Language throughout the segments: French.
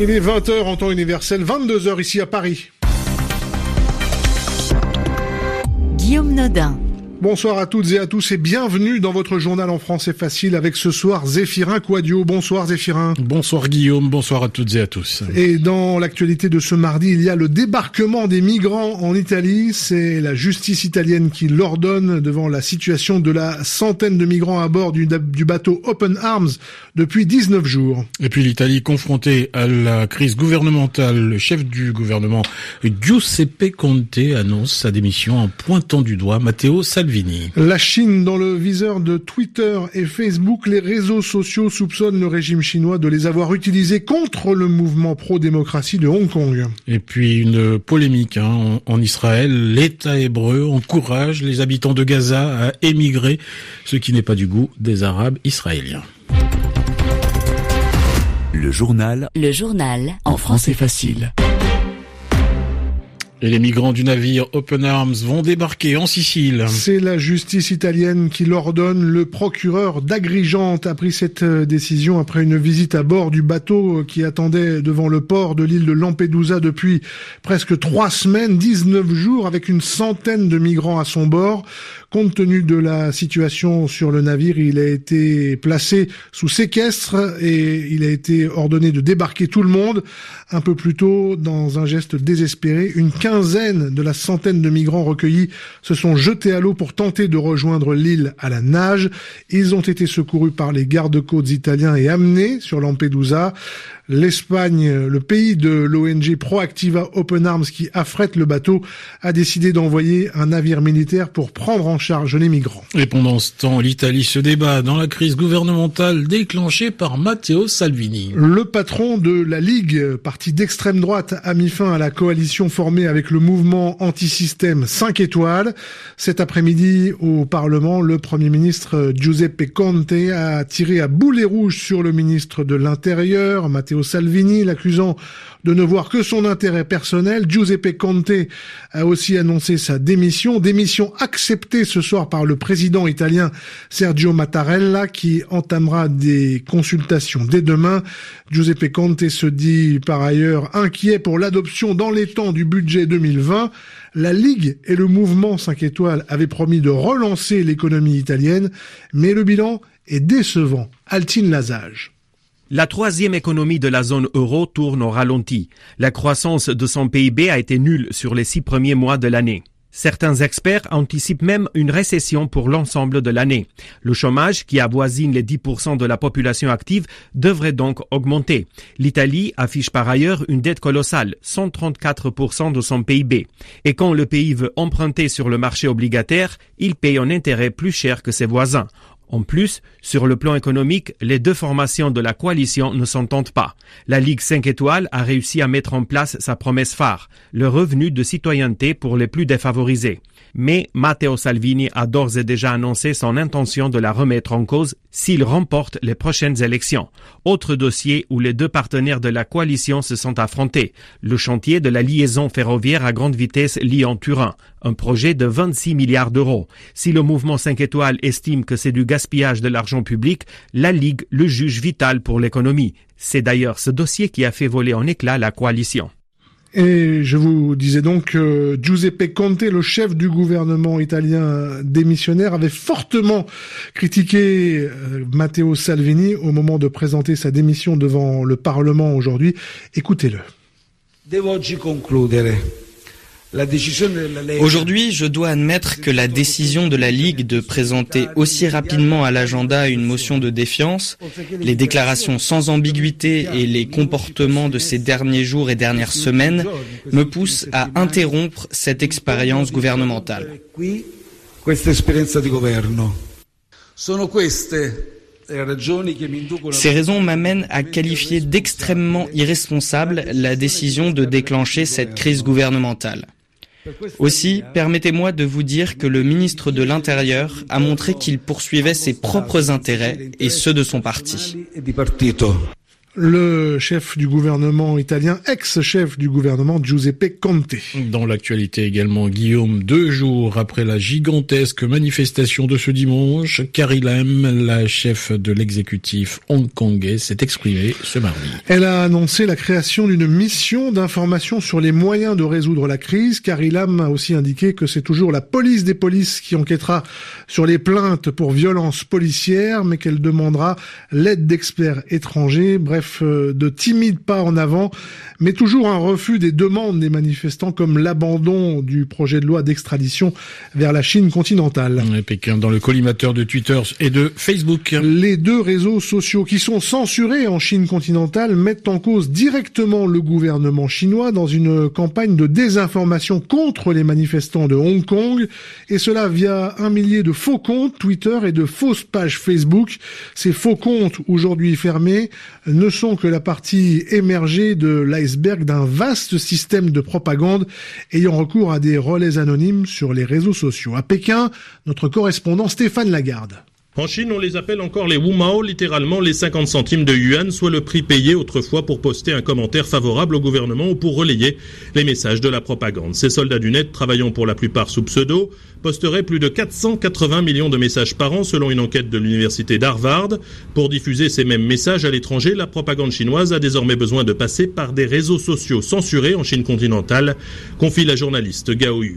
Il est 20h en temps universel, 22h ici à Paris. Guillaume Nodin. Bonsoir à toutes et à tous et bienvenue dans votre journal en français facile avec ce soir Zéphirin Quadio. Bonsoir Zéphirin. Bonsoir Guillaume, bonsoir à toutes et à tous. Et dans l'actualité de ce mardi, il y a le débarquement des migrants en Italie. C'est la justice italienne qui l'ordonne devant la situation de la centaine de migrants à bord du, du bateau Open Arms depuis 19 jours. Et puis l'Italie confrontée à la crise gouvernementale, le chef du gouvernement Giuseppe Conte annonce sa démission en pointant du doigt Matteo Salvini. La Chine dans le viseur de Twitter et Facebook, les réseaux sociaux soupçonnent le régime chinois de les avoir utilisés contre le mouvement pro-démocratie de Hong Kong. Et puis une polémique hein, en, Israël, l'État hébreu encourage les habitants de Gaza à émigrer, ce qui n'est pas du goût des Arabes israéliens. Le journal. Le journal. En français facile. Et les migrants du navire Open Arms vont débarquer en Sicile. C'est la justice italienne qui l'ordonne. Le procureur d'Agrigente a pris cette euh, décision après une visite à bord du bateau qui attendait devant le port de l'île de Lampedusa depuis presque trois semaines, 19 jours, avec une centaine de migrants à son bord. Compte tenu de la situation sur le navire, il a été placé sous séquestre et il a été ordonné de débarquer tout le monde. Un peu plus tôt, dans un geste désespéré, une quinzaine de la centaine de migrants recueillis se sont jetés à l'eau pour tenter de rejoindre l'île à la nage. Ils ont été secourus par les gardes-côtes italiens et amenés sur Lampedusa. L'Espagne, le pays de l'ONG Proactiva Open Arms qui affrète le bateau, a décidé d'envoyer un navire militaire pour prendre en charge les migrants. Et pendant ce temps, l'Italie se débat dans la crise gouvernementale déclenchée par Matteo Salvini. Le patron de la Ligue, parti d'extrême droite, a mis fin à la coalition formée avec le mouvement anti-système 5 étoiles. Cet après-midi, au Parlement, le Premier ministre Giuseppe Conte a tiré à boulet rouge sur le ministre de l'Intérieur, Matteo Salvini, l'accusant de ne voir que son intérêt personnel. Giuseppe Conte a aussi annoncé sa démission, démission acceptée ce soir par le président italien Sergio Mattarella qui entamera des consultations dès demain. Giuseppe Conte se dit par ailleurs inquiet pour l'adoption dans les temps du budget 2020. La Ligue et le mouvement 5 étoiles avaient promis de relancer l'économie italienne, mais le bilan est décevant. Altine Lazage. La troisième économie de la zone euro tourne au ralenti. La croissance de son PIB a été nulle sur les six premiers mois de l'année. Certains experts anticipent même une récession pour l'ensemble de l'année. Le chômage, qui avoisine les 10% de la population active, devrait donc augmenter. L'Italie affiche par ailleurs une dette colossale, 134% de son PIB. Et quand le pays veut emprunter sur le marché obligataire, il paye en intérêt plus cher que ses voisins. En plus, sur le plan économique, les deux formations de la coalition ne s'entendent pas. La Ligue 5 étoiles a réussi à mettre en place sa promesse phare, le revenu de citoyenneté pour les plus défavorisés mais Matteo Salvini a d'ores et déjà annoncé son intention de la remettre en cause s'il remporte les prochaines élections. Autre dossier où les deux partenaires de la coalition se sont affrontés, le chantier de la liaison ferroviaire à grande vitesse Lyon-Turin, un projet de 26 milliards d'euros. Si le mouvement 5 étoiles estime que c'est du gaspillage de l'argent public, la Ligue le juge vital pour l'économie. C'est d'ailleurs ce dossier qui a fait voler en éclats la coalition. Et je vous disais donc que Giuseppe Conte, le chef du gouvernement italien démissionnaire, avait fortement critiqué euh, Matteo Salvini au moment de présenter sa démission devant le Parlement aujourd'hui. Écoutez-le. Devo concludere. Aujourd'hui, je dois admettre que la décision de la Ligue de présenter aussi rapidement à l'agenda une motion de défiance, les déclarations sans ambiguïté et les comportements de ces derniers jours et dernières semaines me poussent à interrompre cette expérience gouvernementale. Ces raisons m'amènent à qualifier d'extrêmement irresponsable la décision de déclencher cette crise gouvernementale. Aussi, permettez-moi de vous dire que le ministre de l'Intérieur a montré qu'il poursuivait ses propres intérêts et ceux de son parti. Le chef du gouvernement italien, ex-chef du gouvernement Giuseppe Conte. Dans l'actualité également, Guillaume, deux jours après la gigantesque manifestation de ce dimanche, Carrie Lam, la chef de l'exécutif hongkongais, s'est exprimée ce mardi. Elle a annoncé la création d'une mission d'information sur les moyens de résoudre la crise. Carrie Lam a aussi indiqué que c'est toujours la police des polices qui enquêtera sur les plaintes pour violences policières, mais qu'elle demandera l'aide d'experts étrangers. Bref, euh, de timides pas en avant, mais toujours un refus des demandes des manifestants comme l'abandon du projet de loi d'extradition vers la Chine continentale. Pékin dans le collimateur de Twitter et de Facebook. Les deux réseaux sociaux qui sont censurés en Chine continentale mettent en cause directement le gouvernement chinois dans une campagne de désinformation contre les manifestants de Hong Kong, et cela via un millier de faux comptes Twitter et de fausses pages Facebook. Ces faux comptes, aujourd'hui fermés, ne sont que la partie émergée de l'iceberg d'un vaste système de propagande ayant recours à des relais anonymes sur les réseaux sociaux. À Pékin, notre correspondant Stéphane Lagarde. En Chine, on les appelle encore les Wumao, littéralement les 50 centimes de yuan, soit le prix payé autrefois pour poster un commentaire favorable au gouvernement ou pour relayer les messages de la propagande. Ces soldats du net, travaillant pour la plupart sous pseudo, posteraient plus de 480 millions de messages par an selon une enquête de l'université d'Harvard. Pour diffuser ces mêmes messages à l'étranger, la propagande chinoise a désormais besoin de passer par des réseaux sociaux censurés en Chine continentale, confie la journaliste Gao Yu.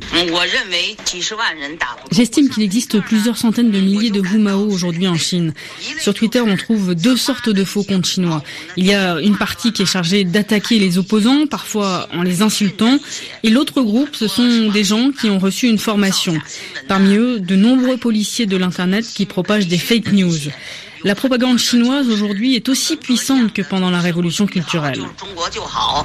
J'estime qu'il existe plusieurs centaines de milliers de Wumao aujourd'hui en Chine. Sur Twitter, on trouve deux sortes de faux comptes chinois. Il y a une partie qui est chargée d'attaquer les opposants, parfois en les insultant, et l'autre groupe, ce sont des gens qui ont reçu une formation. Parmi eux, de nombreux policiers de l'Internet qui propagent des fake news. La propagande chinoise aujourd'hui est aussi puissante que pendant la révolution culturelle.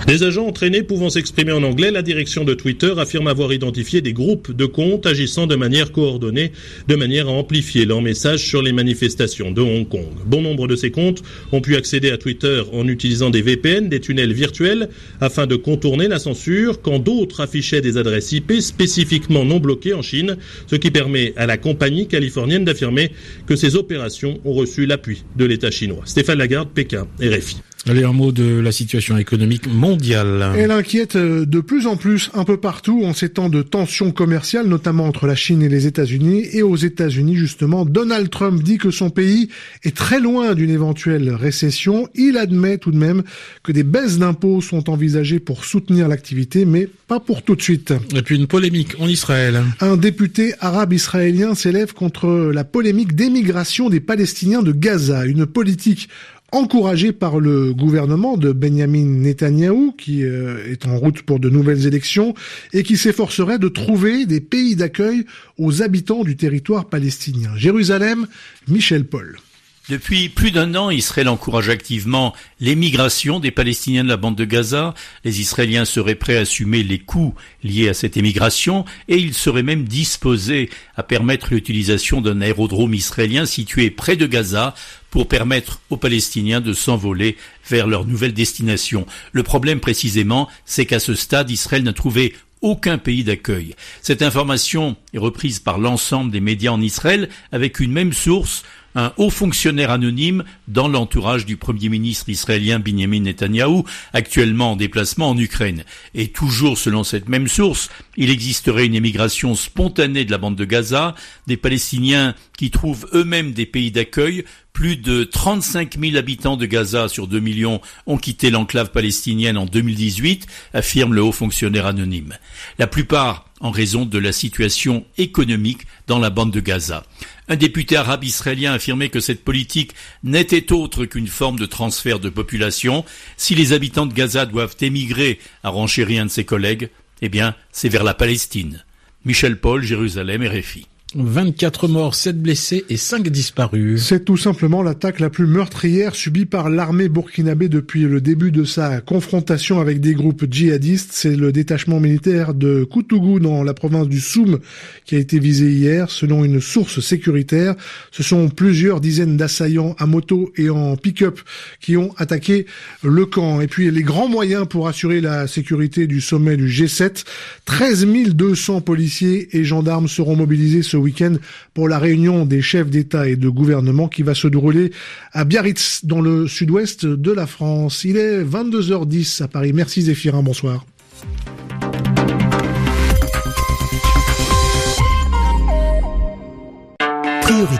Des agents entraînés pouvant s'exprimer en anglais, la direction de Twitter affirme avoir identifié des groupes de comptes agissant de manière coordonnée, de manière à amplifier leurs messages sur les manifestations de Hong Kong. Bon nombre de ces comptes ont pu accéder à Twitter en utilisant des VPN, des tunnels virtuels, afin de contourner la censure, quand d'autres affichaient des adresses IP spécifiquement non bloquées en Chine, ce qui permet à la compagnie californienne d'affirmer que ces opérations ont reçu l'appui de l'État chinois. Stéphane Lagarde, Pékin, RFI. Allez, un mot de la situation économique mondiale. Elle inquiète euh, de plus en plus un peu partout en ces temps de tensions commerciales, notamment entre la Chine et les États-Unis. Et aux États-Unis, justement, Donald Trump dit que son pays est très loin d'une éventuelle récession. Il admet tout de même que des baisses d'impôts sont envisagées pour soutenir l'activité, mais pas pour tout de suite. Et puis une polémique en Israël. Un député arabe israélien s'élève contre la polémique d'émigration des Palestiniens de Gaza, une politique encouragé par le gouvernement de Benjamin Netanyahou, qui euh, est en route pour de nouvelles élections, et qui s'efforcerait de trouver des pays d'accueil aux habitants du territoire palestinien. Jérusalem, Michel Paul. Depuis plus d'un an, Israël encourage activement l'émigration des Palestiniens de la bande de Gaza. Les Israéliens seraient prêts à assumer les coûts liés à cette émigration et ils seraient même disposés à permettre l'utilisation d'un aérodrome israélien situé près de Gaza pour permettre aux Palestiniens de s'envoler vers leur nouvelle destination. Le problème précisément, c'est qu'à ce stade, Israël n'a trouvé aucun pays d'accueil. Cette information est reprise par l'ensemble des médias en Israël avec une même source, un haut fonctionnaire anonyme dans l'entourage du Premier ministre israélien Benjamin Netanyahou, actuellement en déplacement en Ukraine. Et toujours selon cette même source, il existerait une émigration spontanée de la bande de Gaza, des Palestiniens qui trouvent eux-mêmes des pays d'accueil. Plus de 35 000 habitants de Gaza sur 2 millions ont quitté l'enclave palestinienne en 2018, affirme le haut fonctionnaire anonyme. La plupart en raison de la situation économique dans la bande de Gaza. Un député arabe israélien affirmait que cette politique n'était autre qu'une forme de transfert de population. Si les habitants de Gaza doivent émigrer, a renchéri un de ses collègues, eh bien, c'est vers la Palestine. Michel Paul, Jérusalem, RFI. 24 morts, 7 blessés et 5 disparus. C'est tout simplement l'attaque la plus meurtrière subie par l'armée burkinabé depuis le début de sa confrontation avec des groupes djihadistes. C'est le détachement militaire de Koutougou dans la province du Soum qui a été visé hier. Selon une source sécuritaire, ce sont plusieurs dizaines d'assaillants à moto et en pick-up qui ont attaqué le camp. Et puis les grands moyens pour assurer la sécurité du sommet du G7. 13 200 policiers et gendarmes seront mobilisés ce ce week-end pour la réunion des chefs d'État et de gouvernement qui va se dérouler à Biarritz, dans le sud-ouest de la France. Il est 22h10 à Paris. Merci Zéphirin, bonsoir.